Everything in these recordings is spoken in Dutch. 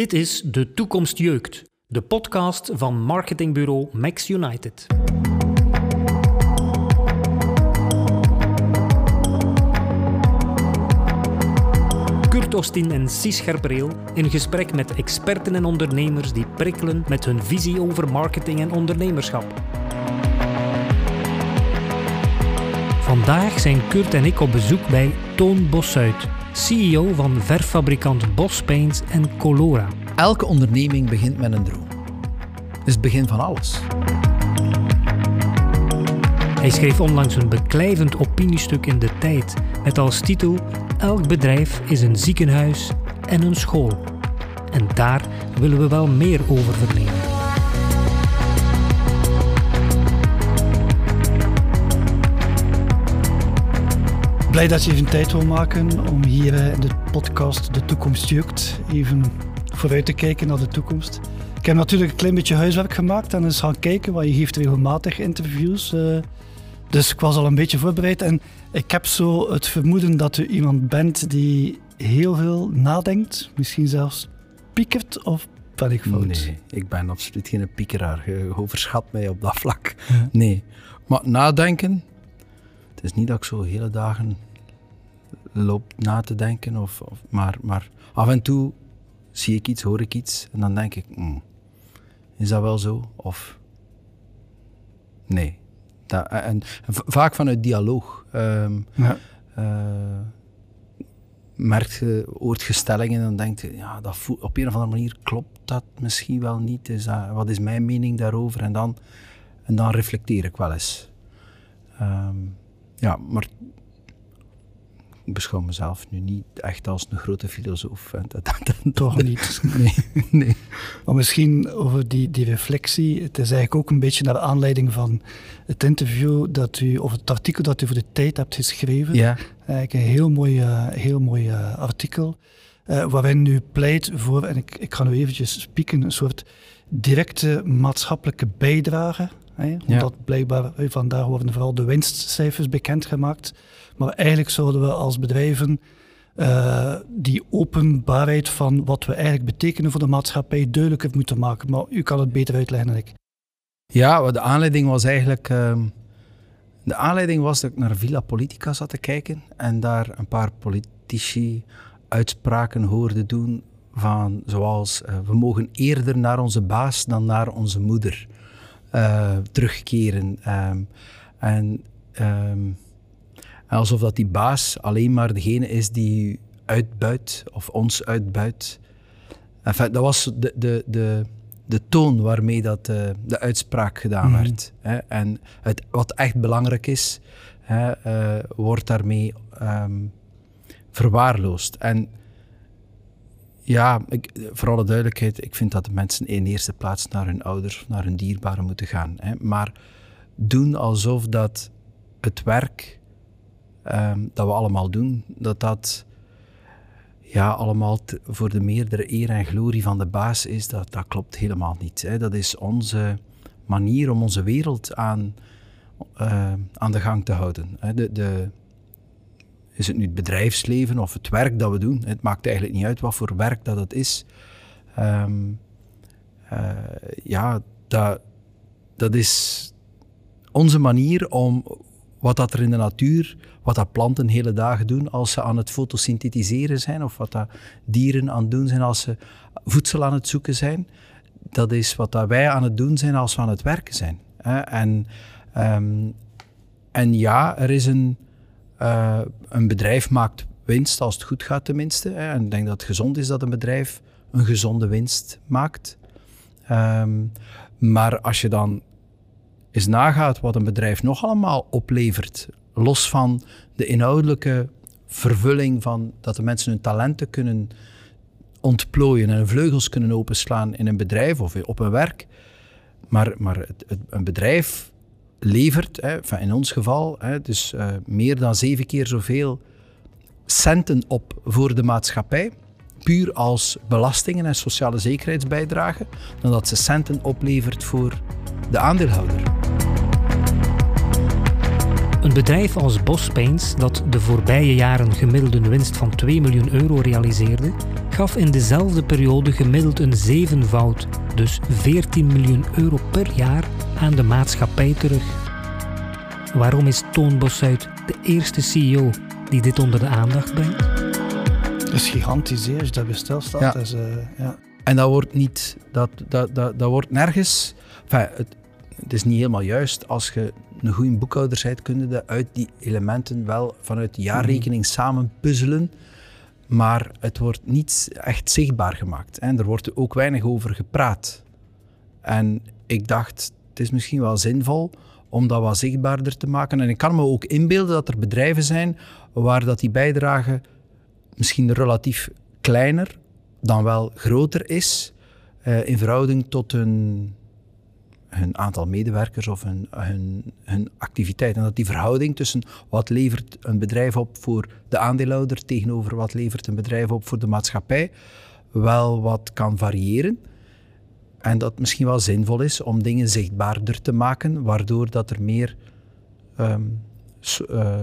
Dit is De Toekomst Jeukt, de podcast van marketingbureau Max United. Kurt Ostin en Cies Scherpreel in gesprek met experten en ondernemers die prikkelen met hun visie over marketing en ondernemerschap. Vandaag zijn Kurt en ik op bezoek bij Toon Bossuit, CEO van verffabrikant Bos Paints en Colora. Elke onderneming begint met een droom. Het is het begin van alles. Hij schreef onlangs een beklijvend opiniestuk in de tijd met als titel Elk bedrijf is een ziekenhuis en een school. En daar willen we wel meer over vernemen. Blij dat je even tijd wil maken om hier eh, in de podcast De Toekomst Jukt even vooruit te kijken naar de toekomst. Ik heb natuurlijk een klein beetje huiswerk gemaakt en eens gaan kijken, want je geeft regelmatig interviews. eh, dus ik was al een beetje voorbereid en ik heb zo het vermoeden dat u iemand bent die heel veel nadenkt, misschien zelfs piekert of ben ik fout? Nee, ik ben absoluut geen piekeraar. Je overschat mij op dat vlak. Nee. Maar nadenken, het is niet dat ik zo hele dagen loop na te denken, of, of, maar, maar af en toe zie ik iets, hoor ik iets en dan denk ik, hmm, is dat wel zo? Of nee. Dat, en, vaak vanuit dialoog. Ehm, Ja. eh, je, hoort je stellingen en dan denkt je, ja, dat voelt, op een of andere manier klopt dat misschien wel niet. Is dat, wat is mijn mening daarover? En dan, en dan reflecteer ik wel eens. Ehm, ja, maar beschouw mezelf nu niet echt als een grote filosoof. En dat, dat, dat- Toch niet. Nee, nee. Maar misschien over die, die reflectie. Het is eigenlijk ook een beetje naar aanleiding van het interview dat u, of het artikel dat u voor de tijd hebt geschreven. Ja, Eigenlijk een heel mooi, eh, heel mooi eh, artikel. eh, waarin u pleit voor, en ik, ik ga nu eventjes spieken, een soort directe maatschappelijke bijdrage. Hè, omdat blijkbaar eh, vandaag worden vooral de winstcijfers bekendgemaakt. Maar eigenlijk zouden we als bedrijven eh, die openbaarheid van wat we eigenlijk betekenen voor de maatschappij duidelijker moeten maken. Maar u kan het beter uitleggen dan ik. Ja, de aanleiding was eigenlijk. ehm, de aanleiding was dat ik naar Villa Politica zat te kijken en daar een paar politici uitspraken hoorde doen van zoals eh, we mogen eerder naar onze baas dan naar onze moeder eh, terugkeren. Ehm, en ehm, alsof dat die baas alleen maar degene is die u uitbuit of ons uitbuit. Enfin, dat was de, de, de, de toon waarmee dat, eh, de uitspraak gedaan Mhm. werd. Hè. En het, wat echt belangrijk is, hè, eh, wordt daarmee ehm, verwaarloosd. En ja, ik, voor alle duidelijkheid, ik vind dat de mensen in eerste plaats naar hun ouders, naar hun dierbaren moeten gaan. Hè. Maar doen alsof dat het werk ehm, dat we allemaal doen, dat dat ja, allemaal voor de meerdere eer en glorie van de baas is, dat, dat klopt helemaal niet. Hè. Dat is onze manier om onze wereld aan, eh, aan de gang te houden. Hè. De, de, is het nu het bedrijfsleven of het werk dat we doen? Het maakt eigenlijk niet uit wat voor werk dat het is. Ehm, eh, ja, dat, dat is onze manier om wat dat er in de natuur, wat dat planten hele dagen doen als ze aan het fotosynthetiseren zijn, of wat dat dieren aan het doen zijn als ze voedsel aan het zoeken zijn. Dat is wat dat wij aan het doen zijn als we aan het werken zijn. En, ehm, en ja, er is een, eh, een bedrijf maakt winst als het goed gaat tenminste. En ik denk dat het gezond is dat een bedrijf een gezonde winst maakt. Ehm, maar als je dan eens nagaat wat een bedrijf nog allemaal oplevert, los van de inhoudelijke vervulling van dat de mensen hun talenten kunnen ontplooien en hun vleugels kunnen openslaan in een bedrijf of op een werk. Maar, maar het, een bedrijf levert, hè, in ons geval, hè, dus eh, meer dan zeven keer zoveel centen op voor de maatschappij, puur als belastingen en sociale zekerheidsbijdrage, dan dat ze centen oplevert voor de aandeelhouder. Een bedrijf als Bosch Paints, dat de voorbije jaren gemiddeld een winst van 2 miljoen euro realiseerde, gaf in dezelfde periode gemiddeld een zevenvoud, dus 14 miljoen euro per jaar, aan de maatschappij terug. Waarom is Toon Bossuit de eerste CEO die dit onder de aandacht brengt? Dat is gigantisch, hè, als je daarbij stilstaat. Ja. Dus, ja. En dat wordt niet, dat, dat, dat, dat wordt nergens, enfin, het, het is niet helemaal juist. Als je een goede boekhouder bent, kun je uit die elementen wel vanuit de jaarrekening samen puzzelen. Maar het wordt niet echt zichtbaar gemaakt. En er wordt ook weinig over gepraat. En ik dacht, het is misschien wel zinvol om dat wat zichtbaarder te maken. En ik kan me ook inbeelden dat er bedrijven zijn waar dat die bijdrage misschien relatief kleiner dan wel groter is eh, in verhouding tot hun, hun aantal medewerkers of hun, hun, hun activiteit. En dat die verhouding tussen wat levert een bedrijf op voor de aandeelhouder tegenover wat levert een bedrijf op voor de maatschappij wel wat kan variëren. En dat misschien wel zinvol is om dingen zichtbaarder te maken, waardoor dat er meer ehm, eh,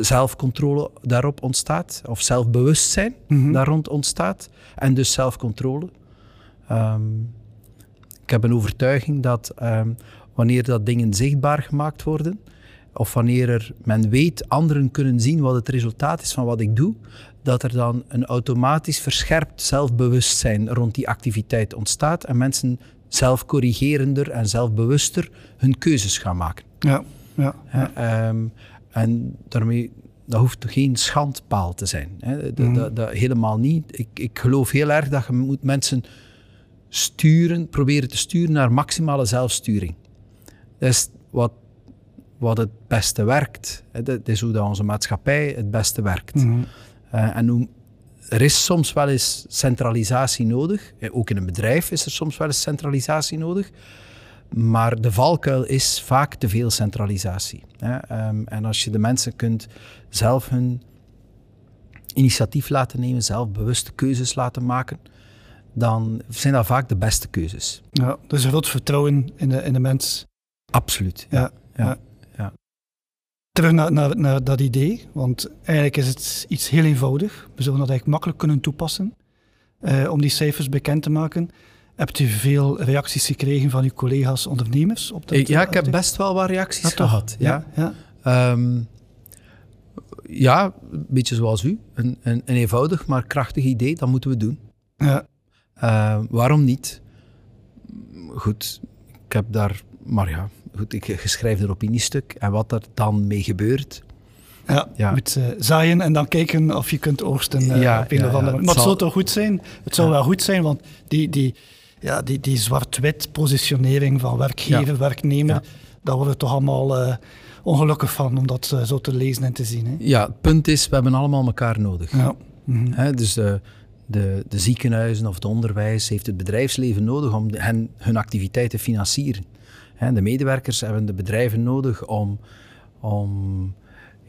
zelfcontrole daarop ontstaat, of zelfbewustzijn Mhm. daar rond ontstaat, en dus zelfcontrole. Ehm, ik heb een overtuiging dat ehm, wanneer dat dingen zichtbaar gemaakt worden, of wanneer er, men weet, anderen kunnen zien wat het resultaat is van wat ik doe, dat er dan een automatisch verscherpt zelfbewustzijn rond die activiteit ontstaat en mensen zelfcorrigerender en zelfbewuster hun keuzes gaan maken. Ja, ja, ehm, en daarmee, dat hoeft geen schandpaal te zijn. Hè. Dat, Mhm. dat, dat helemaal niet. Ik, ik geloof heel erg dat je moet mensen sturen, proberen te sturen naar maximale zelfsturing. Dat is wat, wat het beste werkt. Hè. Dat is hoe dat onze maatschappij het beste werkt. Mhm. Eh, en hoe, er is soms wel eens centralisatie nodig. Eh, Ook in een bedrijf is er soms wel eens centralisatie nodig. Maar de valkuil is vaak te veel centralisatie. Hè. Ehm, en als je de mensen kunt zelf hun initiatief laten nemen, zelf bewuste keuzes laten maken, dan zijn dat vaak de beste keuzes. ja. Dus een groot vertrouwen in de, in de mens. Absoluut. Ja, ja. Terug naar, naar, naar dat idee, want eigenlijk is het iets heel eenvoudig. We zullen dat eigenlijk makkelijk kunnen toepassen eh, om die cijfers bekend te maken. Hebt u veel reacties gekregen van uw collega's ondernemers? Op dat, ja, ik heb artikel? best wel wat reacties Ja, toch? gehad. Ja. ja. Ehm, ja, een beetje zoals u. Een, een, een eenvoudig maar krachtig idee, dat moeten we doen. ja. Eh, waarom niet? Goed, ik heb daar, maar ja, goed, ik je schrijf een opiniestuk en wat er dan mee gebeurt. Ja, Ja. je moet eh, zaaien en dan kijken of je kunt oogsten eh, Ja, op een ja, of andere ja, manier. Maar het zal- zou toch goed zijn? Het zou Ja. wel goed zijn, want die, die, ja, die, die zwart-wit positionering van werkgever, Ja. werknemer, Ja. daar worden we toch allemaal eh, ongelukkig van om dat eh, zo te lezen en te zien. Hè? Ja, het punt is, we hebben allemaal elkaar nodig. Ja. Mhm. Hè, dus de, de, de ziekenhuizen of het onderwijs heeft het bedrijfsleven nodig om de- hen, hun activiteit te financieren. Hè, de medewerkers hebben de bedrijven nodig om, om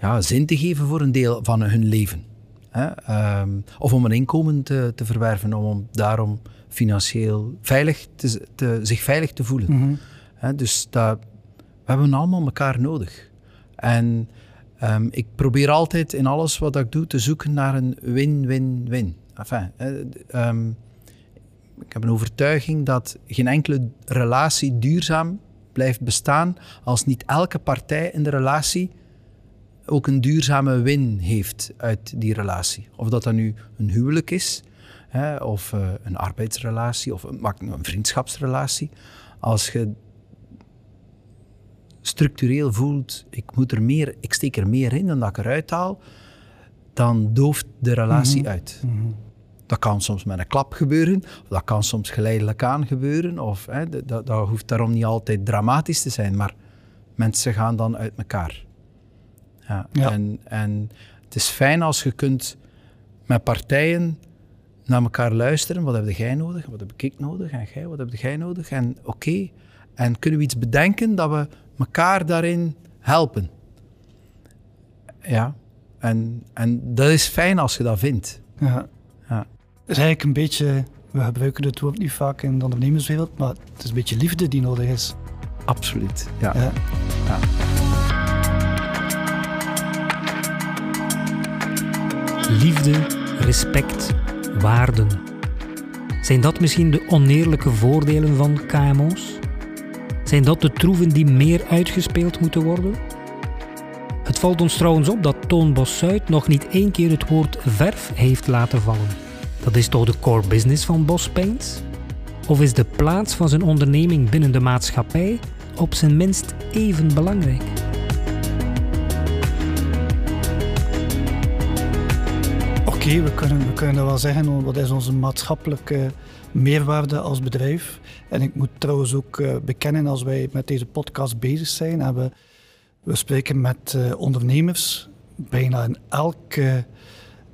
ja, zin te geven voor een deel van hun leven. Hè, ehm, of om een inkomen te, te verwerven, om, om daarom financieel veilig te, te, zich veilig te voelen. Hè, dus dat, we hebben allemaal elkaar nodig. En ehm, ik probeer altijd in alles wat ik doe te zoeken naar een win-win-win. Enfin, eh, ehm, ik heb een overtuiging dat geen enkele relatie duurzaam blijft bestaan als niet elke partij in de relatie ook een duurzame win heeft uit die relatie. Of dat dan nu een huwelijk is, hè, of eh, een arbeidsrelatie, of een, een vriendschapsrelatie. Als je structureel voelt, ik, moet er meer, ik steek er meer in dan dat ik eruit haal, dan dooft de relatie uit. Mhm. Dat kan soms met een klap gebeuren, of dat kan soms geleidelijk aan gebeuren, of hè, dat, dat, dat hoeft daarom niet altijd dramatisch te zijn, maar mensen gaan dan uit elkaar. Ja, Ja. En, en het is fijn als je kunt met partijen naar elkaar luisteren. Wat heb jij nodig? Wat heb ik nodig? En jij, wat heb jij nodig? En oké, en kunnen we iets bedenken dat we elkaar daarin helpen? Ja, en, en dat is fijn als je dat vindt. Ja. ja. Is eigenlijk een beetje, we gebruiken het woord niet vaak in de ondernemerswereld, maar het is een beetje liefde die nodig is. Absoluut, ja. ja. Liefde, respect waarden. Zijn dat misschien de oneerlijke voordelen van KMO's? Zijn dat de troeven die meer uitgespeeld moeten worden? Het valt ons trouwens op dat Toon Zuid nog niet één keer het woord verf heeft laten vallen. Dat is toch de core business van Bos Paints? Of is de plaats van zijn onderneming binnen de maatschappij op zijn minst even belangrijk? Oké, we, kunnen, we kunnen wel zeggen, wat is onze maatschappelijke meerwaarde als bedrijf? En ik moet trouwens ook uh, bekennen, als wij met deze podcast bezig zijn, we, we spreken met uh, ondernemers, bijna in elke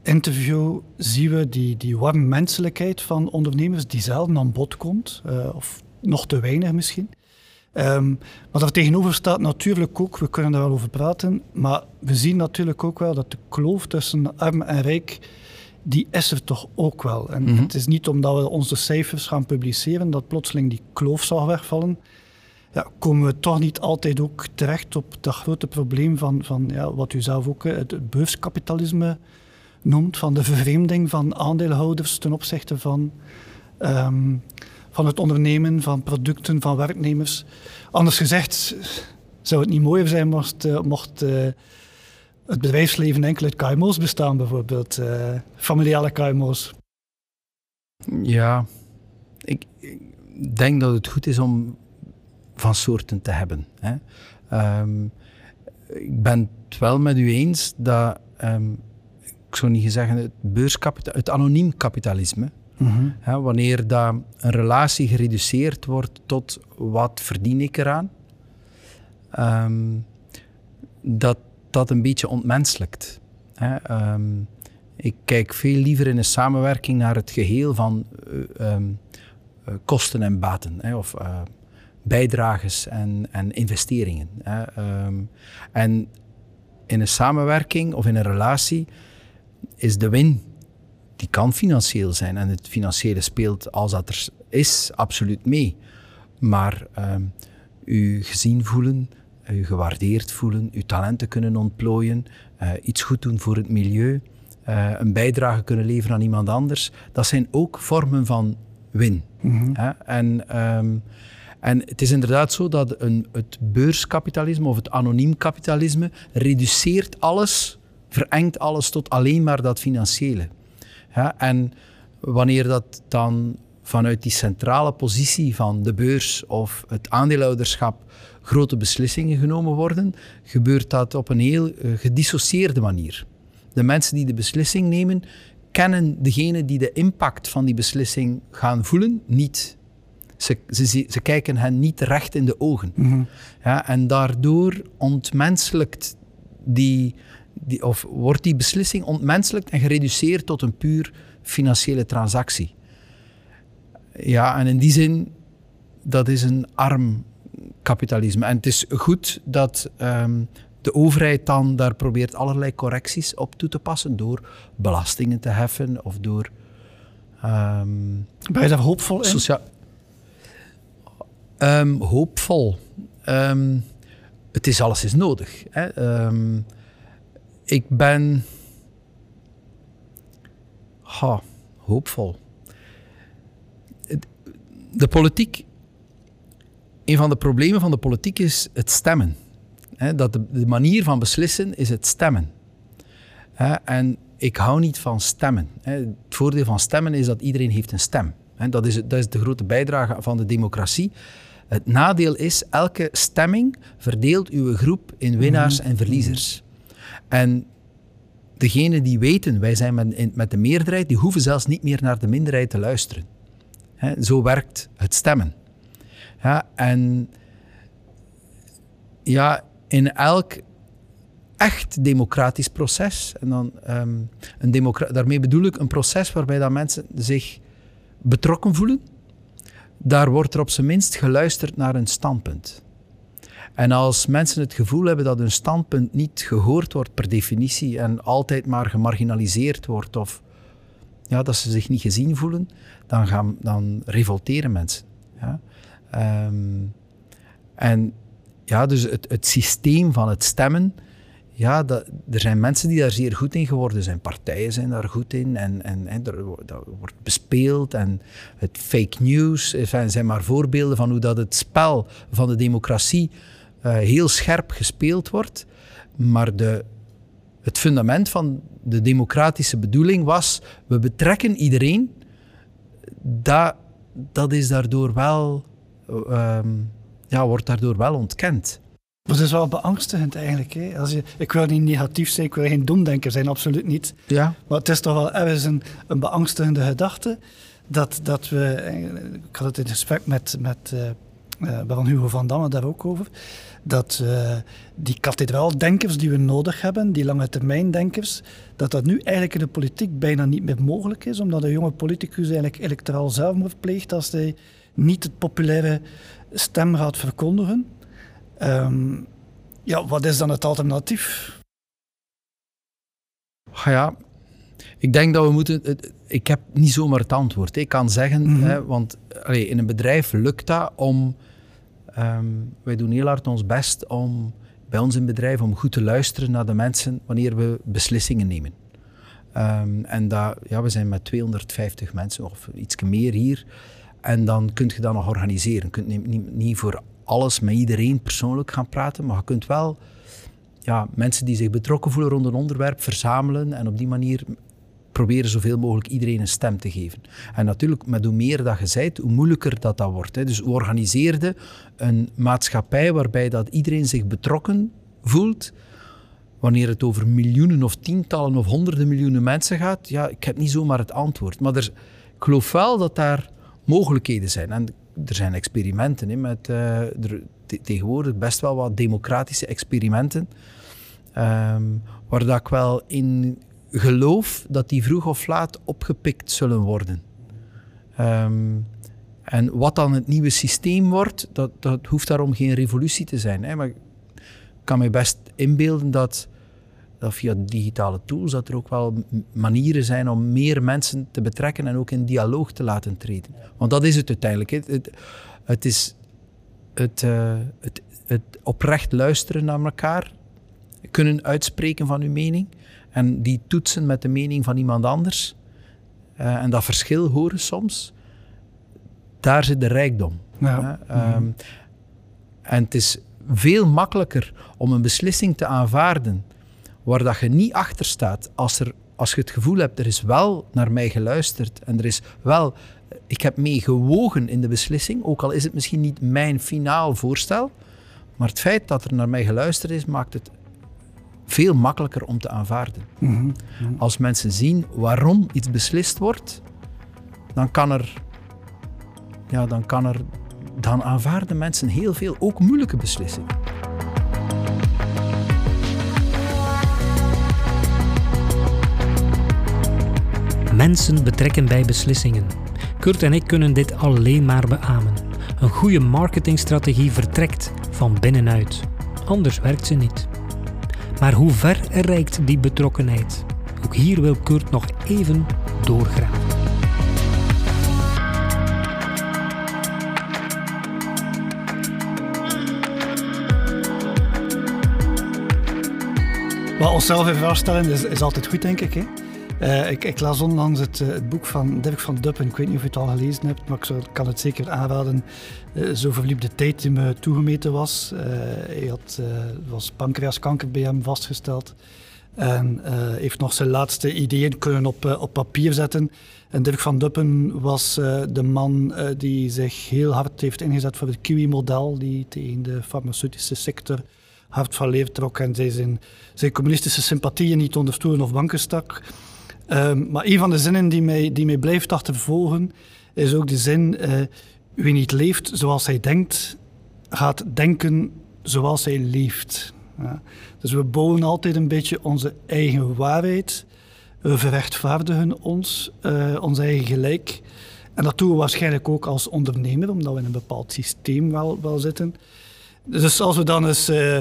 interview zien we die, die warme menselijkheid van ondernemers die zelden aan bod komt, uh, of nog te weinig misschien. Um, maar daar tegenover staat natuurlijk ook, we kunnen daar wel over praten, maar we zien natuurlijk ook wel dat de kloof tussen arm en rijk, die is er toch ook wel. En mm -hmm. het is niet omdat we onze cijfers gaan publiceren dat plotseling die kloof zal wegvallen. Ja, komen we toch niet altijd ook terecht op dat grote probleem van, van ja, wat u zelf ook het beurskapitalisme noemt, van de vervreemding van aandeelhouders ten opzichte van, um, van het ondernemen, van producten, van werknemers. Anders gezegd, zou het niet mooier zijn mocht, uh, mocht uh, het bedrijfsleven enkel uit KMO's bestaan, bijvoorbeeld uh, familiale KMO's? Ja, ik, ik, denk dat het goed is om van soorten te hebben. Hè. Um, ik ben het wel met u eens dat um, ik zou niet zeggen, het beurskapitaal, het anoniem kapitalisme. Mm -hmm. hè, wanneer dat een relatie gereduceerd wordt tot wat verdien ik eraan, um, dat dat een beetje ontmenselijkt. Hè. Um, ik kijk veel liever in een samenwerking naar het geheel van uh, um, uh, kosten en baten, hè, of uh, bijdrages en, en investeringen. Hè. en in een samenwerking of in een relatie is de win. Die kan financieel zijn en het financiële speelt als dat er is absoluut mee. Maar u gezien voelen, u gewaardeerd voelen, uw talenten kunnen ontplooien, uh, iets goed doen voor het milieu, uh, een bijdrage kunnen leveren aan iemand anders, dat zijn ook vormen van win. Mm -hmm. en, um, en het is inderdaad zo dat een, het beurskapitalisme of het anoniem kapitalisme reduceert alles verengt alles tot alleen maar dat financiële. En wanneer dat dan vanuit die centrale positie van de beurs of het aandeelhouderschap grote beslissingen genomen worden, gebeurt dat op een heel uh, gedissocieerde manier. De mensen die de beslissing nemen, kennen degene die de impact van die beslissing gaan voelen niet. Ze, ze, ze kijken hen niet recht in de ogen. Mm -hmm. ja, en daardoor ontmenselijkt die, die, of wordt die beslissing ontmenselijkt en gereduceerd tot een puur financiële transactie. Ja, en in die zin, dat is een arm kapitalisme. En het is goed dat um, de overheid dan daar probeert allerlei correcties op toe te passen door belastingen te heffen of door. Um, ben je daar hoopvol in? Socia um, hoopvol. het is alles is nodig. Hè ik ben ha, hoopvol. De politiek, een van de problemen van de politiek is het stemmen. dat de, de, manier van beslissen is het stemmen. en ik hou niet van stemmen. Het voordeel van stemmen is dat iedereen heeft een stem. Dat is, dat is de grote bijdrage van de democratie. Het nadeel is, elke stemming verdeelt uw groep in winnaars en verliezers. En degenen die weten, wij zijn met, met de meerderheid, die hoeven zelfs niet meer naar de minderheid te luisteren. Zo werkt het stemmen. Ja, en ja, in elk echt democratisch proces, en dan, um, een daarmee bedoel ik een proces waarbij dat mensen zich betrokken voelen, daar wordt er op zijn minst geluisterd naar een standpunt. En als mensen het gevoel hebben dat hun standpunt niet gehoord wordt per definitie en altijd maar gemarginaliseerd wordt of ja, dat ze zich niet gezien voelen, dan, gaan, dan revolteren mensen. Ja? Um, en ja, dus het, het systeem van het stemmen ja, dat, er zijn mensen die daar zeer goed in geworden zijn. Partijen zijn daar goed in en, en, er, dat wordt bespeeld. En het fake news zijn, zijn maar voorbeelden van hoe dat het spel van de democratie uh, heel scherp gespeeld wordt. Maar de, het fundament van de democratische bedoeling was, we betrekken iedereen. Dat, dat is daardoor wel, um, ja, wordt daardoor wel ontkend. Dat is wel beangstigend eigenlijk. Hè? Als je, ik wil niet negatief zijn, ik wil geen domdenker zijn, absoluut niet. Ja. Maar het is toch wel ergens een, een beangstigende gedachte dat, dat we... Ik had het in gesprek met, met uh, uh, Hugo van Damme daar ook over. Dat uh, die kathedraaldenkers die we nodig hebben, die lange termijn denkers, dat dat nu eigenlijk in de politiek bijna niet meer mogelijk is, omdat een jonge politicus eigenlijk electoraal zelfmoord pleegt als hij niet het populaire stem gaat verkondigen. Um, ja, wat is dan het alternatief? Ja, ik denk dat we moeten. Ik heb niet zomaar het antwoord. Ik kan zeggen, mm -hmm. hè, want allee, in een bedrijf lukt dat om. Um, wij doen heel hard ons best om bij ons in bedrijf om goed te luisteren naar de mensen wanneer we beslissingen nemen. Um, en dat, ja, we zijn met 250 mensen of iets meer hier. En dan kun je dat nog organiseren. Je kunt niet, niet, niet voor alles met iedereen persoonlijk gaan praten, maar je kunt wel ja, mensen die zich betrokken voelen rond een onderwerp verzamelen en op die manier proberen zoveel mogelijk iedereen een stem te geven. En natuurlijk, met hoe meer dat je zijt, hoe moeilijker dat dat wordt. Hè. Dus we organiseerden een maatschappij waarbij dat iedereen zich betrokken voelt. Wanneer het over miljoenen of tientallen of honderden miljoenen mensen gaat, ja, ik heb niet zomaar het antwoord. Maar er, ik geloof wel dat daar mogelijkheden zijn. En er zijn experimenten hè, met er, tegenwoordig best wel wat democratische experimenten. Um, waar dat ik wel in geloof dat die vroeg of laat opgepikt zullen worden. Um, en wat dan het nieuwe systeem wordt, dat, dat hoeft daarom geen revolutie te zijn. Hè. Maar ik kan me best inbeelden dat, dat via digitale tools dat er ook wel manieren zijn om meer mensen te betrekken en ook in dialoog te laten treden. Want dat is het uiteindelijk. Het, het, is het, uh, het, het oprecht luisteren naar elkaar, kunnen uitspreken van uw mening en die toetsen met de mening van iemand anders uh, en dat verschil horen soms, daar zit de rijkdom. Ja. Um, en het is veel makkelijker om een beslissing te aanvaarden waar dat je niet achter staat als, er, als je het gevoel hebt, er is wel naar mij geluisterd en er is wel, ik heb mee gewogen in de beslissing, ook al is het misschien niet mijn finaal voorstel, maar het feit dat er naar mij geluisterd is, maakt het veel makkelijker om te aanvaarden. Mm -hmm. Als mensen zien waarom iets beslist wordt, dan kan er, ja, dan kan er, dan aanvaarden mensen heel veel, ook moeilijke beslissingen. Mensen betrekken bij beslissingen. Kurt en ik kunnen dit alleen maar beamen. Een goede marketingstrategie vertrekt van binnenuit. Anders werkt ze niet. Maar hoe ver reikt die betrokkenheid? Ook hier wil Kurt nog even doorgraven. Wat onszelf even vaststellen is, is altijd goed, denk ik. Hè? Uh, ik, ik, las onlangs het, uh, het, boek van Dirk van Duppen. Ik weet niet of je het al gelezen hebt, maar ik kan het zeker aanraden. Uh, zo verliep de tijd die me toegemeten was. hij had, was pancreaskanker bij hem vastgesteld. En heeft nog zijn laatste ideeën kunnen op, op papier zetten. En Dirk van Duppen was de man die zich heel hard heeft ingezet voor het Kiwi-model, die tegen de farmaceutische sector hard van leer trok en zijn, zijn communistische sympathieën niet onder stoelen of banken stak. Um, maar een van de zinnen die mij, die mij blijft achtervolgen, is ook de zin: uh, wie niet leeft zoals hij denkt, gaat denken zoals hij leeft. Ja. Dus we bouwen altijd een beetje onze eigen waarheid. We verrechtvaardigen ons, uh, ons eigen gelijk. En dat doen we waarschijnlijk ook als ondernemer, omdat we in een bepaald systeem wel, wel zitten. Dus als we dan eens. Uh,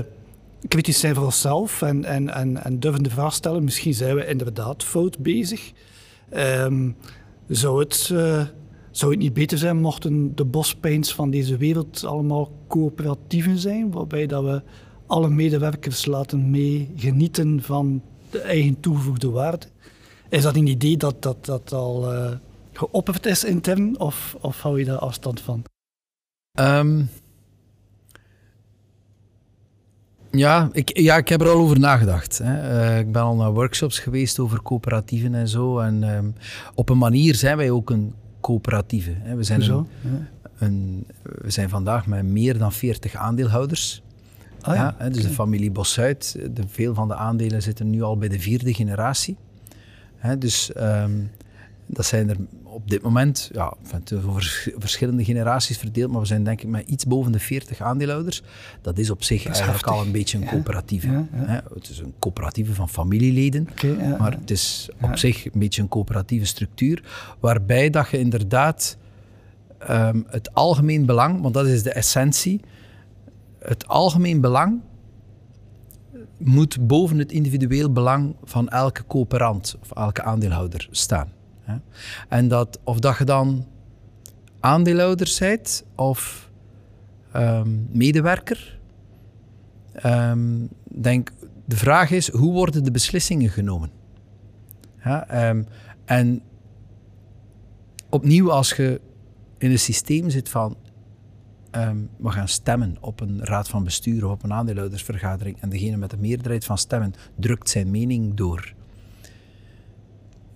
kritisch zijn voor onszelf en, en, en, en durven de vraag stellen, misschien zijn we inderdaad fout bezig. Um, zou, het, uh, zou het niet beter zijn mochten de bospaints van deze wereld allemaal coöperatieven zijn, waarbij dat we alle medewerkers laten mee genieten van de eigen toegevoegde waarde. Is dat een idee dat dat, dat al uh, geopperd is intern of, of hou je daar afstand van? Um, ja, ik, ja, ik heb er al over nagedacht. Hè. Uh, ik ben al naar workshops geweest over coöperatieven en zo. En um, op een manier zijn wij ook een coöperatieve. Hè. We, zijn een, een, we zijn vandaag met meer dan 40 aandeelhouders. Ah, ja. ja dus de familie Bosuit, de, veel van de aandelen zitten nu al bij de vierde generatie. Hè, dus um, dat zijn er op dit moment ja, over verschillende generaties verdeeld, maar we zijn denk ik met iets boven de 40 aandeelhouders. Dat is op zich eigenlijk al een beetje een coöperatieve. Ja, ja. Het is een coöperatieve van familieleden, okay, maar het is op zich een beetje een coöperatieve structuur, waarbij dat je inderdaad um, het algemeen belang, want dat is de essentie, het algemeen belang moet boven het individueel belang van elke coöperant of elke aandeelhouder staan. En dat, of dat je dan aandeelhouder bent of um, medewerker, um, denk, de vraag is, hoe worden de beslissingen genomen? Ja, um, en opnieuw, als je in een systeem zit van we gaan stemmen op een raad van bestuur of op een aandeelhoudersvergadering en degene met de meerderheid van stemmen drukt zijn mening door.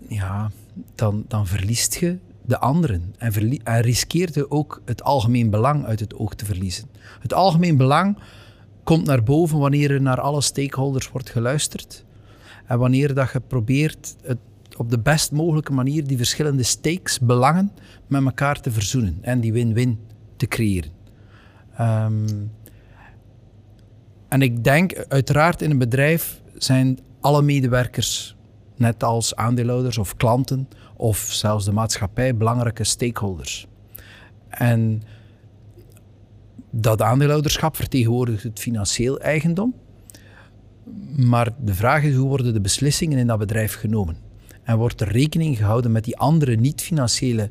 Ja, dan, dan verliest je de anderen en, riskeert je ook het algemeen belang uit het oog te verliezen. Het algemeen belang komt naar boven wanneer er naar alle stakeholders wordt geluisterd en wanneer dat je probeert het op de best mogelijke manier die verschillende stakes, belangen, met elkaar te verzoenen en die win-win te creëren. Um, en ik denk, uiteraard in een bedrijf zijn alle medewerkers net als aandeelhouders of klanten of zelfs de maatschappij belangrijke stakeholders. En dat aandeelhouderschap vertegenwoordigt het financieel eigendom. Maar de vraag is hoe worden de beslissingen in dat bedrijf genomen? En wordt er rekening gehouden met die andere niet-financiële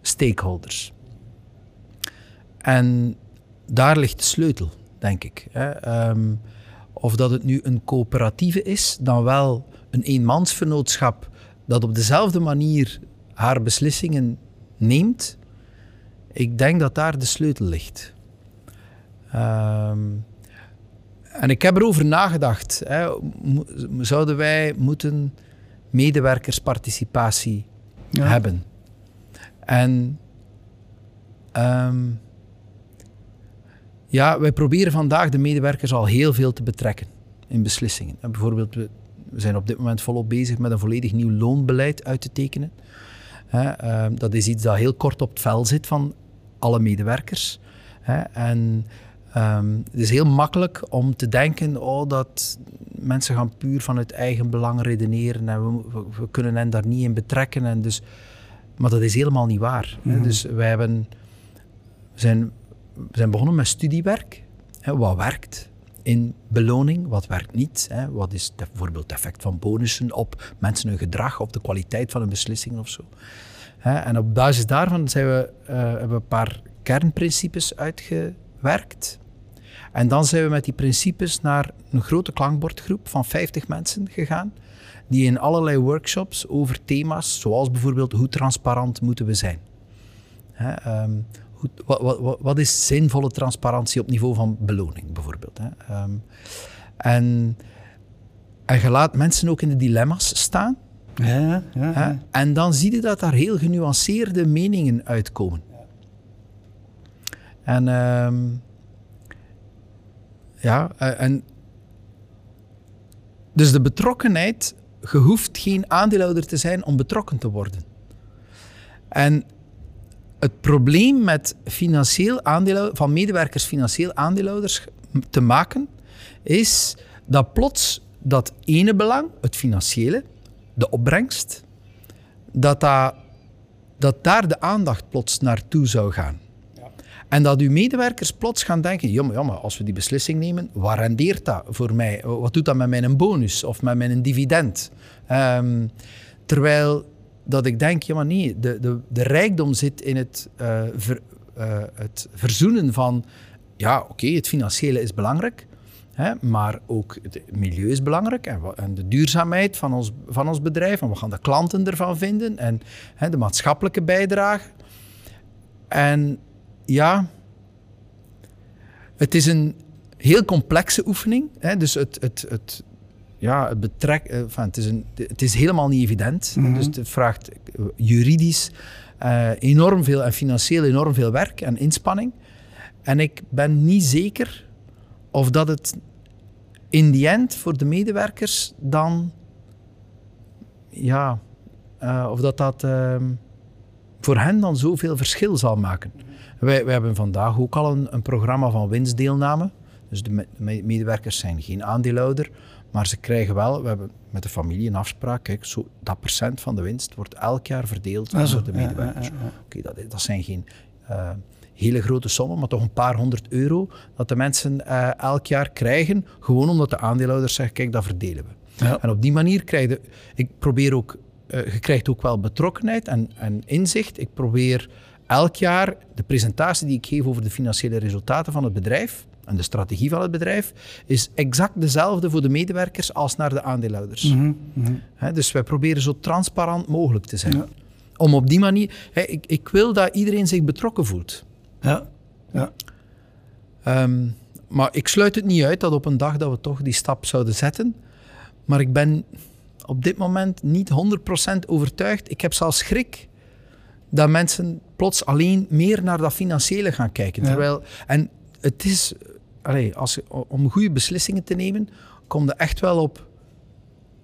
stakeholders? En daar ligt de sleutel, denk ik. Um, of dat het nu een coöperatieve is, dan wel een eenmansvernootschap dat op dezelfde manier haar beslissingen neemt, ik denk dat daar de sleutel ligt. Um, en ik heb erover nagedacht. Hè, zouden wij moeten medewerkersparticipatie ja. hebben? En um, ja, wij proberen vandaag de medewerkers al heel veel te betrekken in beslissingen. En bijvoorbeeld, we we zijn op dit moment volop bezig met een volledig nieuw loonbeleid uit te tekenen. Ehm, dat is iets dat heel kort op het vel zit van alle medewerkers. En ehm, het is heel makkelijk om te denken oh, dat mensen gaan puur vanuit eigen belang redeneren en we, we, kunnen hen daar niet in betrekken. En dus, maar dat is helemaal niet waar. Dus wij hebben, zijn, we zijn begonnen met studiewerk. wat werkt? In beloning, wat werkt niet. Hè? Wat is de, bijvoorbeeld het effect van bonussen op mensen hun gedrag, op de kwaliteit van een beslissing of zo. Hè? En op basis daarvan zijn we, uh, hebben we een paar kernprincipes uitgewerkt. En dan zijn we met die principes naar een grote klankbordgroep van 50 mensen gegaan, die in allerlei workshops over thema's, zoals bijvoorbeeld hoe transparant moeten we zijn. Hè? Um, wat, wat, wat, is zinvolle transparantie op niveau van beloning, bijvoorbeeld? Hè? Um, en, en je laat mensen ook in de dilemma's staan. Ja, ja, ja. En dan zie je dat daar heel genuanceerde meningen uitkomen. En um, ja, eh, en dus de betrokkenheid, je hoeft geen aandeelhouder te zijn om betrokken te worden. En het probleem met financieel van medewerkers financieel aandeelhouders te maken, is dat plots dat ene belang, het financiële, de opbrengst, dat, dat, dat daar de aandacht plots naartoe zou gaan. Ja. En dat uw medewerkers plots gaan denken, ja maar, ja, maar als we die beslissing nemen, waar rendeert dat voor mij? Wat doet dat met mijn bonus of met mijn dividend? Um, terwijl dat ik denk, ja maar nee, de, de, de rijkdom zit in het, uh, het verzoenen van, ja oké, het financiële is belangrijk, Hè, maar ook het milieu is belangrijk en, en, de duurzaamheid van ons, van ons bedrijf. En wat gaan de klanten ervan vinden? En hè, de maatschappelijke bijdrage. En ja, het is een heel complexe oefening. Hè, dus het, het, het, ja, het, betrek, eh, enfin, het, is een, het is helemaal niet evident. Mm -hmm. Dus het vraagt juridisch uh, enorm veel en financieel enorm veel werk en inspanning. En ik ben niet zeker of dat het in die end voor de medewerkers dan, ja, uh, of dat dat uh, voor hen dan zoveel verschil zal maken. Wij, wij hebben vandaag ook al een, een programma van winstdeelname. Dus de, me de, medewerkers zijn geen aandeelhouder, maar ze krijgen wel, we hebben met de familie een afspraak, kijk, zo, dat procent van de winst wordt elk jaar verdeeld onder de medewerkers. Ja, ja, ja, Oké, okay, dat, dat zijn geen uh, hele grote sommen, maar toch een paar honderd euro dat de mensen uh, elk jaar krijgen, gewoon omdat de aandeelhouders zeggen, kijk, dat verdelen we. En op die manier krijg je, ik probeer ook, uh, je krijgt ook wel betrokkenheid en, en inzicht. Ik probeer elk jaar de presentatie die ik geef over de financiële resultaten van het bedrijf en de strategie van het bedrijf, is exact dezelfde voor de medewerkers als naar de aandeelhouders. Mhm, Mm -hmm. He, dus wij proberen zo transparant mogelijk te zijn. Ja. Om op die manier, he, ik, ik wil dat iedereen zich betrokken voelt. Ja. ja. Um, maar ik sluit het niet uit dat op een dag dat we toch die stap zouden zetten. Maar ik ben op dit moment niet 100% overtuigd. Ik heb zelfs schrik dat mensen plots alleen meer naar dat financiële gaan kijken. Ja. Terwijl, en het is, allez, als, om goede beslissingen te nemen, kom je echt wel op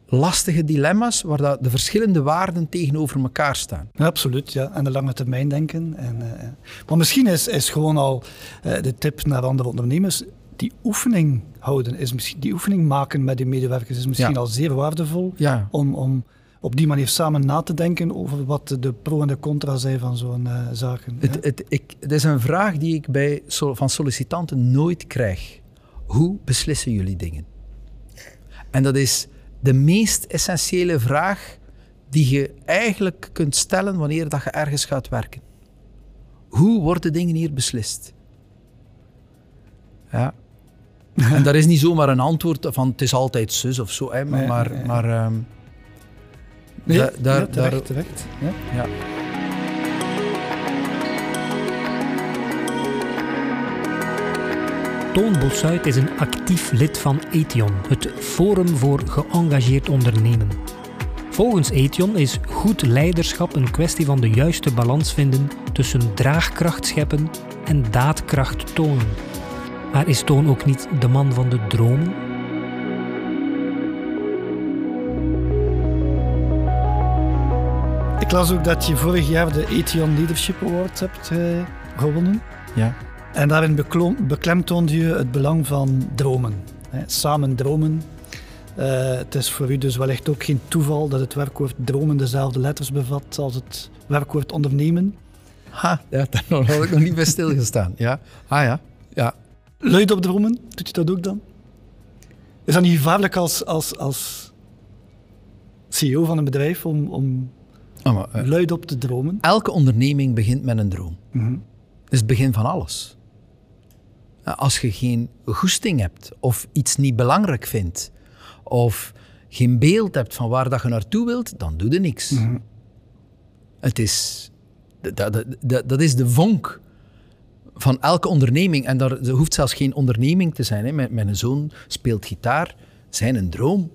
lastige dilemma's waar dat de verschillende waarden tegenover elkaar staan. Ja, absoluut, ja. En de lange termijn denken. En, uh, maar misschien is, is gewoon al uh, de tip naar andere ondernemers, die oefening houden, is misschien, die oefening maken met die medewerkers is misschien ja. al zeer waardevol ja. om, om op die manier samen na te denken over wat de pro en de contra zijn van zo'n uh, zaken. Het, het, ik, het is een vraag die ik bij, van sollicitanten nooit krijg. Hoe beslissen jullie dingen? En dat is de meest essentiële vraag die je eigenlijk kunt stellen wanneer dat je ergens gaat werken. Hoe worden dingen hier beslist? Ja. En daar is niet zomaar een antwoord van het is altijd zus of zo, hè, maar, Nee, maar, nee. maar um, Nee, Da- daar- ja, terecht, daar- terecht. Ja. ja. Toon Bossuit is een actief lid van Ethion, het Forum voor Geëngageerd Ondernemen. Volgens Ethion is goed leiderschap een kwestie van de juiste balans vinden tussen draagkracht scheppen en daadkracht tonen. Maar is Toon ook niet de man van de dromen? Ik las ook dat je vorig jaar de Ethion Leadership Award hebt eh, gewonnen. ja. En daarin beklemtoonde je het belang van dromen. Hè, samen dromen. Eh, het is voor u dus wellicht ook geen toeval dat het werkwoord dromen dezelfde letters bevat als het werkwoord ondernemen. Ha, ja, daar had ik nog niet bij stilgestaan. Ja. Ah ja, ja. Luid op dromen, doet je dat ook dan? Is dat niet gevaarlijk als, als, als CEO van een bedrijf om, om Oh, maar, eh, luid op te dromen? elke onderneming begint met een droom. Mhm. Dat is het begin van alles. Als je geen goesting hebt of iets niet belangrijk vindt of geen beeld hebt van waar dat je naartoe wilt, dan doe je niks. Mhm. Het is, dat, dat, dat, dat is de vonk van elke onderneming. En daar, er hoeft zelfs geen onderneming te zijn. Hè. Mijn, mijn zoon speelt gitaar. Zijn een droom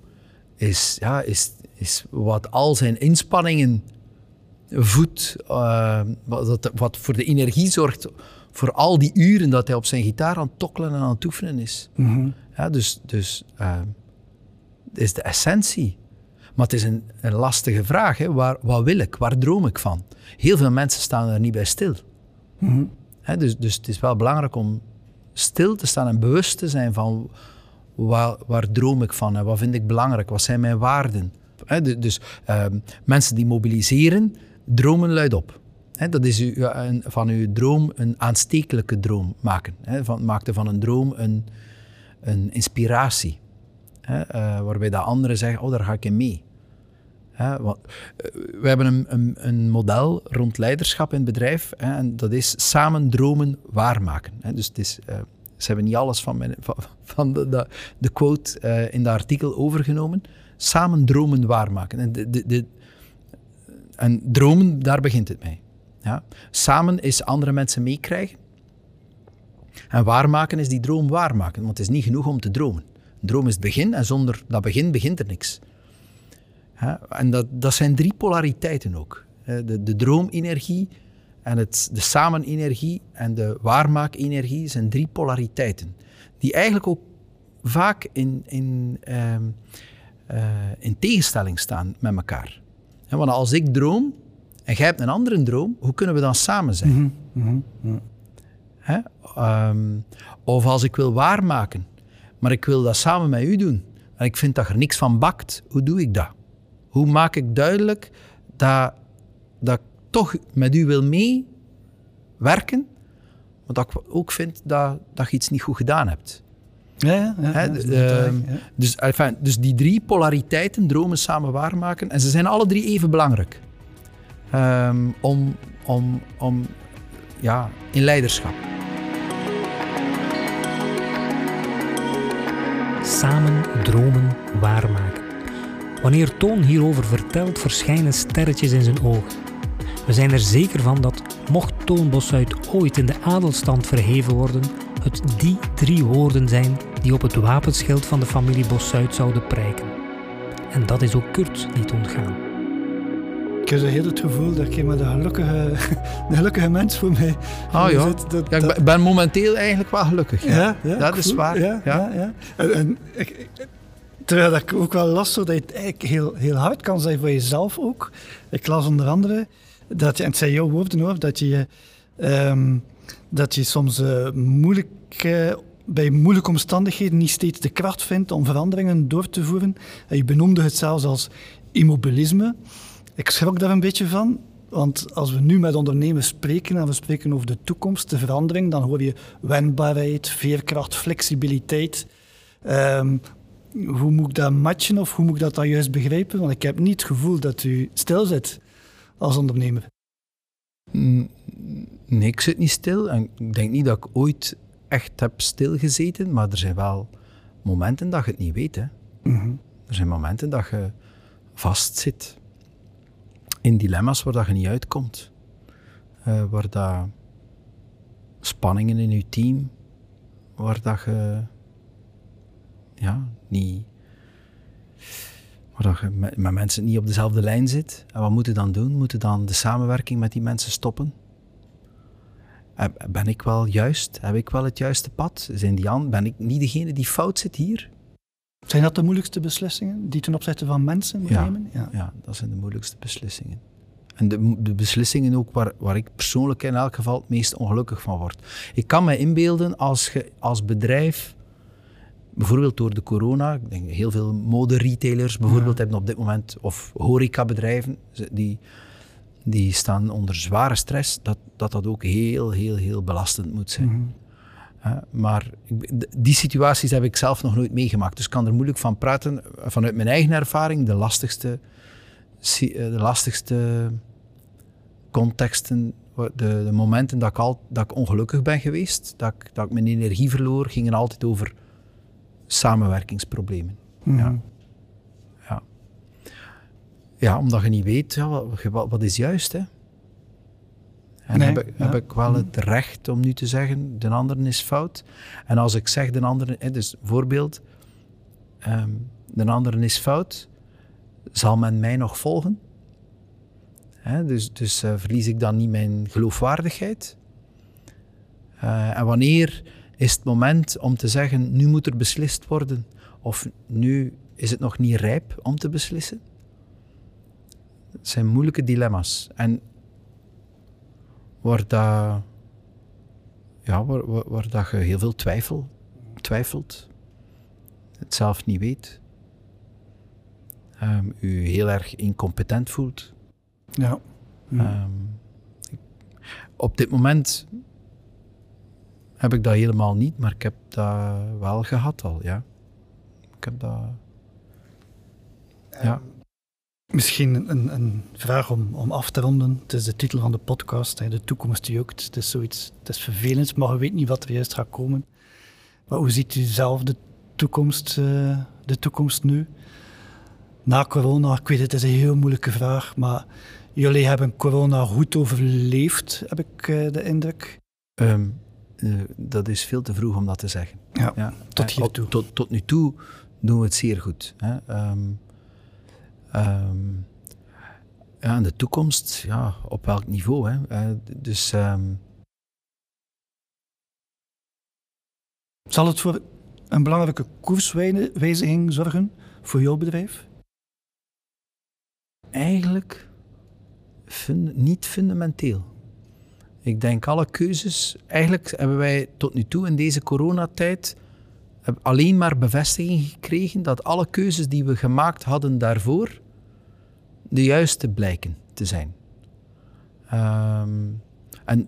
is, ja, is, is wat al zijn inspanningen voedt. eh, wat, wat voor de energie zorgt voor al die uren dat hij op zijn gitaar aan het tokkelen en aan het oefenen is. Mhm. Ja, dus dus eh, is de essentie. Maar het is een, een lastige vraag. Hè. Waar, wat wil ik? Waar droom ik van? Heel veel mensen staan er niet bij stil. Mhm. Dus, dus het is wel belangrijk om stil te staan en bewust te zijn van waar, waar droom ik van en wat vind ik belangrijk, wat zijn mijn waarden. Dus ehm, mensen die mobiliseren, dromen luid op. Hè, dat is u, van uw droom een aanstekelijke droom maken. Hè, van, maak er van een droom een, een inspiratie. Eh, waarbij de anderen zeggen, oh, daar ga ik in mee. Want, eh, we hebben een, een, een model rond leiderschap in het bedrijf. En dat is samen dromen waarmaken. Dus het is eh, Ze hebben niet alles van, mijn, van, van de, de, quote in de artikel overgenomen. Samen dromen waarmaken. En, de, de, en dromen, daar begint het mee. Ja? Samen is andere mensen meekrijgen. En waarmaken is die droom waarmaken. Want het is niet genoeg om te dromen. Een droom is het begin en zonder dat begin begint er niks. En dat, dat zijn drie polariteiten ook. De, de droomenergie en het, de samenenergie en de waarmaakenergie zijn drie polariteiten. Die eigenlijk ook vaak in, in, uh, uh, in tegenstelling staan met elkaar. Want als ik droom en jij hebt een andere droom, hoe kunnen we dan samen zijn? Mm -hmm. Mm -hmm. um, of als ik wil waarmaken, maar ik wil dat samen met u doen en ik vind dat er niks van bakt, hoe doe ik dat? Hoe maak ik duidelijk dat, dat ik toch met u wil meewerken, maar dat ik ook vind dat, dat je iets niet goed gedaan hebt? Ja, ja, ja, He, uh, dus, enfin, dus die drie polariteiten, dromen samen waarmaken, en ze zijn alle drie even belangrijk. Um, om, om, om ja, in leiderschap. Samen dromen waarmaken. Wanneer Toon hierover vertelt, verschijnen sterretjes in zijn ogen. We zijn er zeker van dat, mocht Toon Bosuit ooit in de adelstand verheven worden, het die drie woorden zijn die op het wapenschild van de familie Bosuit zouden prijken. En dat is ook Kurt niet ontgaan. Ik heb heel het gevoel dat ik maar de gelukkige, de gelukkige mens voor mij oh, ja. Zit, dat, ja, ik ben momenteel eigenlijk wel gelukkig. Ja, ja, ja dat is waar. Ja, ja. ja, En, en ik, terwijl ik ook wel las dat je het eigenlijk heel, heel hard kan zijn voor jezelf ook. Ik las onder andere dat je, en het zijn jouw woorden hoor, dat je, um, dat je soms uh, moeilijk, uh, bij moeilijke omstandigheden niet steeds de kracht vindt om veranderingen door te voeren. En je benoemde het zelfs als immobilisme. Ik schrok daar een beetje van. Want als we nu met ondernemers spreken en we spreken over de toekomst, de verandering, dan hoor je wendbaarheid, veerkracht, flexibiliteit. Um, hoe moet ik dat matchen of hoe moet ik dat dan juist begrijpen? Want ik heb niet het gevoel dat u stil zit als ondernemer. Nee, ik zit niet stil. En ik denk niet dat ik ooit echt heb stilgezeten, maar er zijn wel momenten dat je het niet weet. Hè. Mm -hmm. Er zijn momenten dat je vastzit in dilemma's waar dat je niet uitkomt. Uh, waar dat spanningen in je team, waar dat je ja, niet. Waar dat je met, met mensen niet op dezelfde lijn zit. En wat moeten dan doen? Moeten dan de samenwerking met die mensen stoppen? Ben ik wel juist? Heb ik wel het juiste pad? Zijn die aan, ben ik niet degene die fout zit hier? Zijn dat de moeilijkste beslissingen die ten opzichte van mensen ja, nemen? Ja. ja, dat zijn de moeilijkste beslissingen. En de, de, beslissingen ook waar, waar ik persoonlijk in elk geval het meest ongelukkig van word. Ik kan me inbeelden als je als bedrijf, bijvoorbeeld door de corona, ik denk heel veel mode-retailers bijvoorbeeld hebben op dit moment, of horecabedrijven, die, die staan onder zware stress, dat dat, dat ook heel, heel, heel belastend moet zijn. Mm -hmm. Uh, maar die situaties heb ik zelf nog nooit meegemaakt. Dus ik kan er moeilijk van praten. Vanuit mijn eigen ervaring, de lastigste, de lastigste contexten, de, de momenten dat ik, al, dat ik ongelukkig ben geweest, dat ik, dat ik mijn energie verloor, gingen altijd over samenwerkingsproblemen. Mm -hmm. ja. Ja. Omdat je niet weet, ja, wat, wat, is juist. Hè? En nee, heb, ik, ja. heb ik wel het recht om nu te zeggen, de andere is fout. En als ik zeg de andere, dus voorbeeld, um, de andere is fout, zal men mij nog volgen? He, dus dus uh, verlies ik dan niet mijn geloofwaardigheid? Uh, en wanneer is het moment om te zeggen, nu moet er beslist worden? Of nu is het nog niet rijp om te beslissen? Het zijn moeilijke dilemma's. En waar, dat, ja, waar, waar, waar dat je heel veel twijfel, twijfelt, het zelf niet weet, um, u heel erg incompetent voelt. Ja. Mm. Um, ik, op dit moment heb ik dat helemaal niet, maar ik heb dat wel gehad al, ja. Ik heb dat... Ja. Misschien een, een vraag om, om af te ronden. Het is de titel van de podcast, hè, De toekomst jeukt. Het is zoiets, het is vervelend, maar je weet niet wat er juist gaat komen. Maar hoe ziet u zelf de toekomst, uh, de toekomst nu? Na corona, ik weet het, is een heel moeilijke vraag, maar jullie hebben corona goed overleefd, heb ik uh, de indruk. Um, uh, dat is veel te vroeg om dat te zeggen. Ja, ja. tot hier toe. Tot, tot nu toe doen we het zeer goed. Hè. Um, um, ja, de toekomst, ja, op welk niveau? Hè? Uh, dus Zal het voor een belangrijke koerswijziging zorgen voor jouw bedrijf? Eigenlijk niet fundamenteel. Ik denk alle keuzes, eigenlijk hebben wij tot nu toe in deze coronatijd alleen maar bevestiging gekregen dat alle keuzes die we gemaakt hadden daarvoor de juiste blijken te zijn. Um, en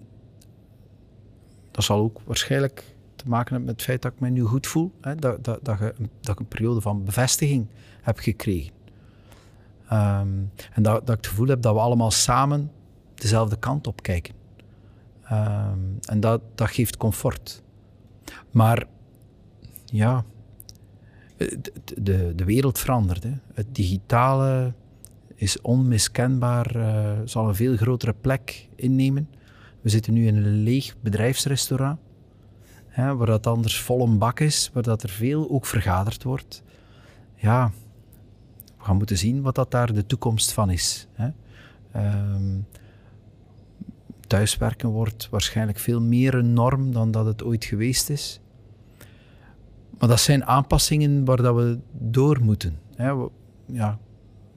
dat zal ook waarschijnlijk te maken hebben met het feit dat ik me nu goed voel. Hè, dat, dat, dat, je, dat ik een periode van bevestiging heb gekregen. Um, en dat, dat ik het gevoel heb dat we allemaal samen dezelfde kant op kijken. Um, en dat, dat geeft comfort. Maar ja, de, de, wereld verandert. Het digitale is onmiskenbaar, uh, zal een veel grotere plek innemen. We zitten nu in een leeg bedrijfsrestaurant hè, waar dat anders vol een bak is, waar dat er veel ook vergaderd wordt. Ja, we gaan moeten zien wat dat daar de toekomst van is. Hè. Um, thuiswerken wordt waarschijnlijk veel meer een norm dan dat het ooit geweest is. Maar dat zijn aanpassingen waar dat we door moeten. Hè. Ja,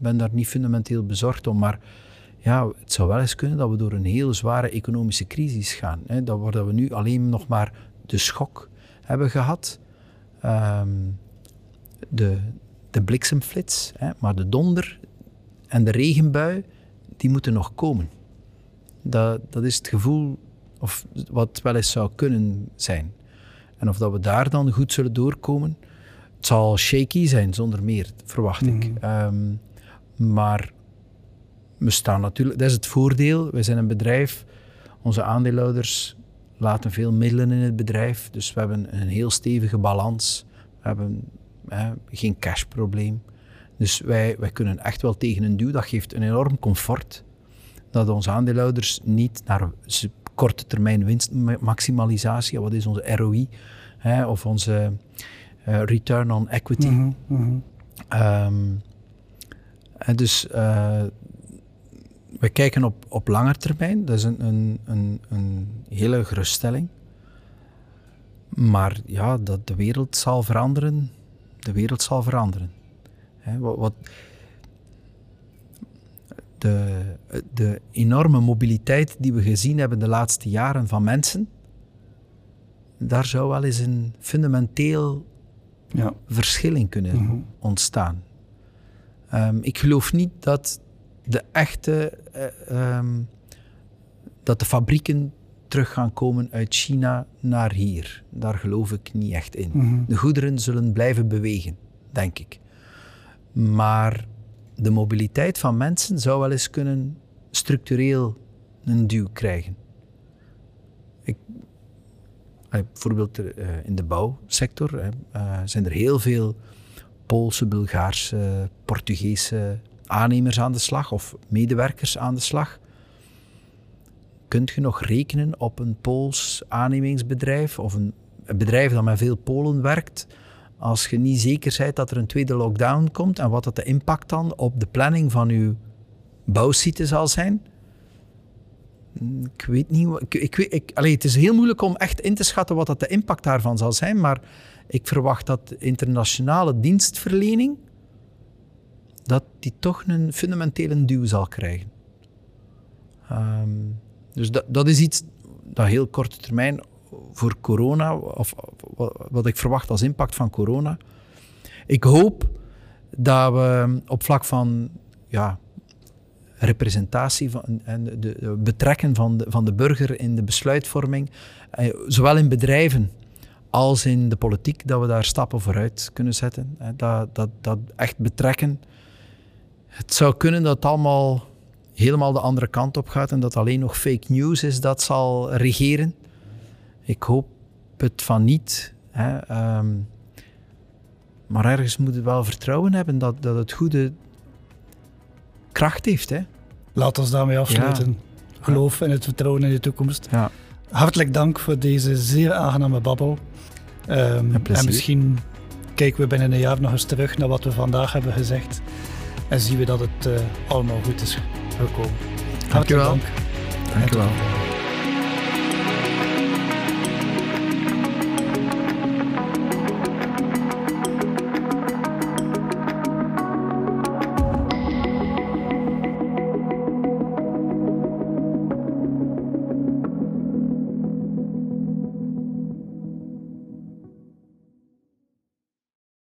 ben daar niet fundamenteel bezorgd om, maar ja, het zou wel eens kunnen dat we door een heel zware economische crisis gaan. Hè. Dat, waar we nu alleen nog maar de schok hebben gehad. Um, de, de bliksemflits, hè, maar de donder en de regenbui, die moeten nog komen. Dat, dat is het gevoel, of wat wel eens zou kunnen zijn. En of dat we daar dan goed zullen doorkomen, het zal shaky zijn, zonder meer, verwacht ik. Um, maar we staan natuurlijk, dat is het voordeel. Wij zijn een bedrijf, onze aandeelhouders laten veel middelen in het bedrijf. Dus we hebben een heel stevige balans. We hebben geen cashprobleem. Dus wij, wij kunnen echt wel tegen een duw. Dat geeft een enorm comfort. Dat onze aandeelhouders niet naar korte termijn winstmaximalisatie, wat is onze ROI, hè, of onze uh, return on equity. Mm -hmm, um, dus uh, we kijken op, op langer termijn, dat is een, een, een, een hele geruststelling. Maar ja, dat de wereld zal veranderen. De wereld zal veranderen. wat, wat, de, de enorme mobiliteit die we gezien hebben de laatste jaren van mensen, daar zou wel eens een fundamenteel ja. verschil in kunnen mhm. ontstaan. Um, ik geloof niet dat de echte, uh, um, dat de fabrieken terug gaan komen uit China naar hier. Daar geloof ik niet echt in. Mm De goederen zullen blijven bewegen, denk ik. Maar de mobiliteit van mensen zou wel eens kunnen structureel een duw krijgen. Ik, bijvoorbeeld uh, in de bouwsector uh, zijn er heel veel Poolse, Bulgaarse, Portugese aannemers aan de slag of medewerkers aan de slag. Kunt je nog rekenen op een Pools aannemingsbedrijf of een, bedrijf dat met veel Polen werkt, als je niet zeker bent dat er een tweede lockdown komt en wat dat de impact dan op de planning van je bouwsite zal zijn? Ik weet niet. Ik, ik, ik, het is heel moeilijk om echt in te schatten wat dat de impact daarvan zal zijn, maar ik verwacht dat internationale dienstverlening dat die toch een fundamentele duw zal krijgen. Um, dus dat, is iets dat heel korte termijn voor corona, of wat ik verwacht als impact van corona. Ik hoop dat we op vlak van ja, representatie van, en de, betrekken van de, van de burger in de besluitvorming, eh, zowel in bedrijven als in de politiek, dat we daar stappen vooruit kunnen zetten. Dat, dat, dat echt betrekken. Het zou kunnen dat het allemaal helemaal de andere kant op gaat en dat alleen nog fake news is dat zal regeren. Ik hoop het van niet. Hè, ehm, maar ergens moet je wel vertrouwen hebben dat, dat het goede kracht heeft. Hè. Laat ons daarmee afsluiten. Geloof in het vertrouwen in de toekomst. Ja. Hartelijk dank voor deze zeer aangename babbel. Um, en misschien kijken we binnen een jaar nog eens terug naar wat we vandaag hebben gezegd. En zien we dat het uh, allemaal goed is gekomen. Hartelijk dank. Dank je wel.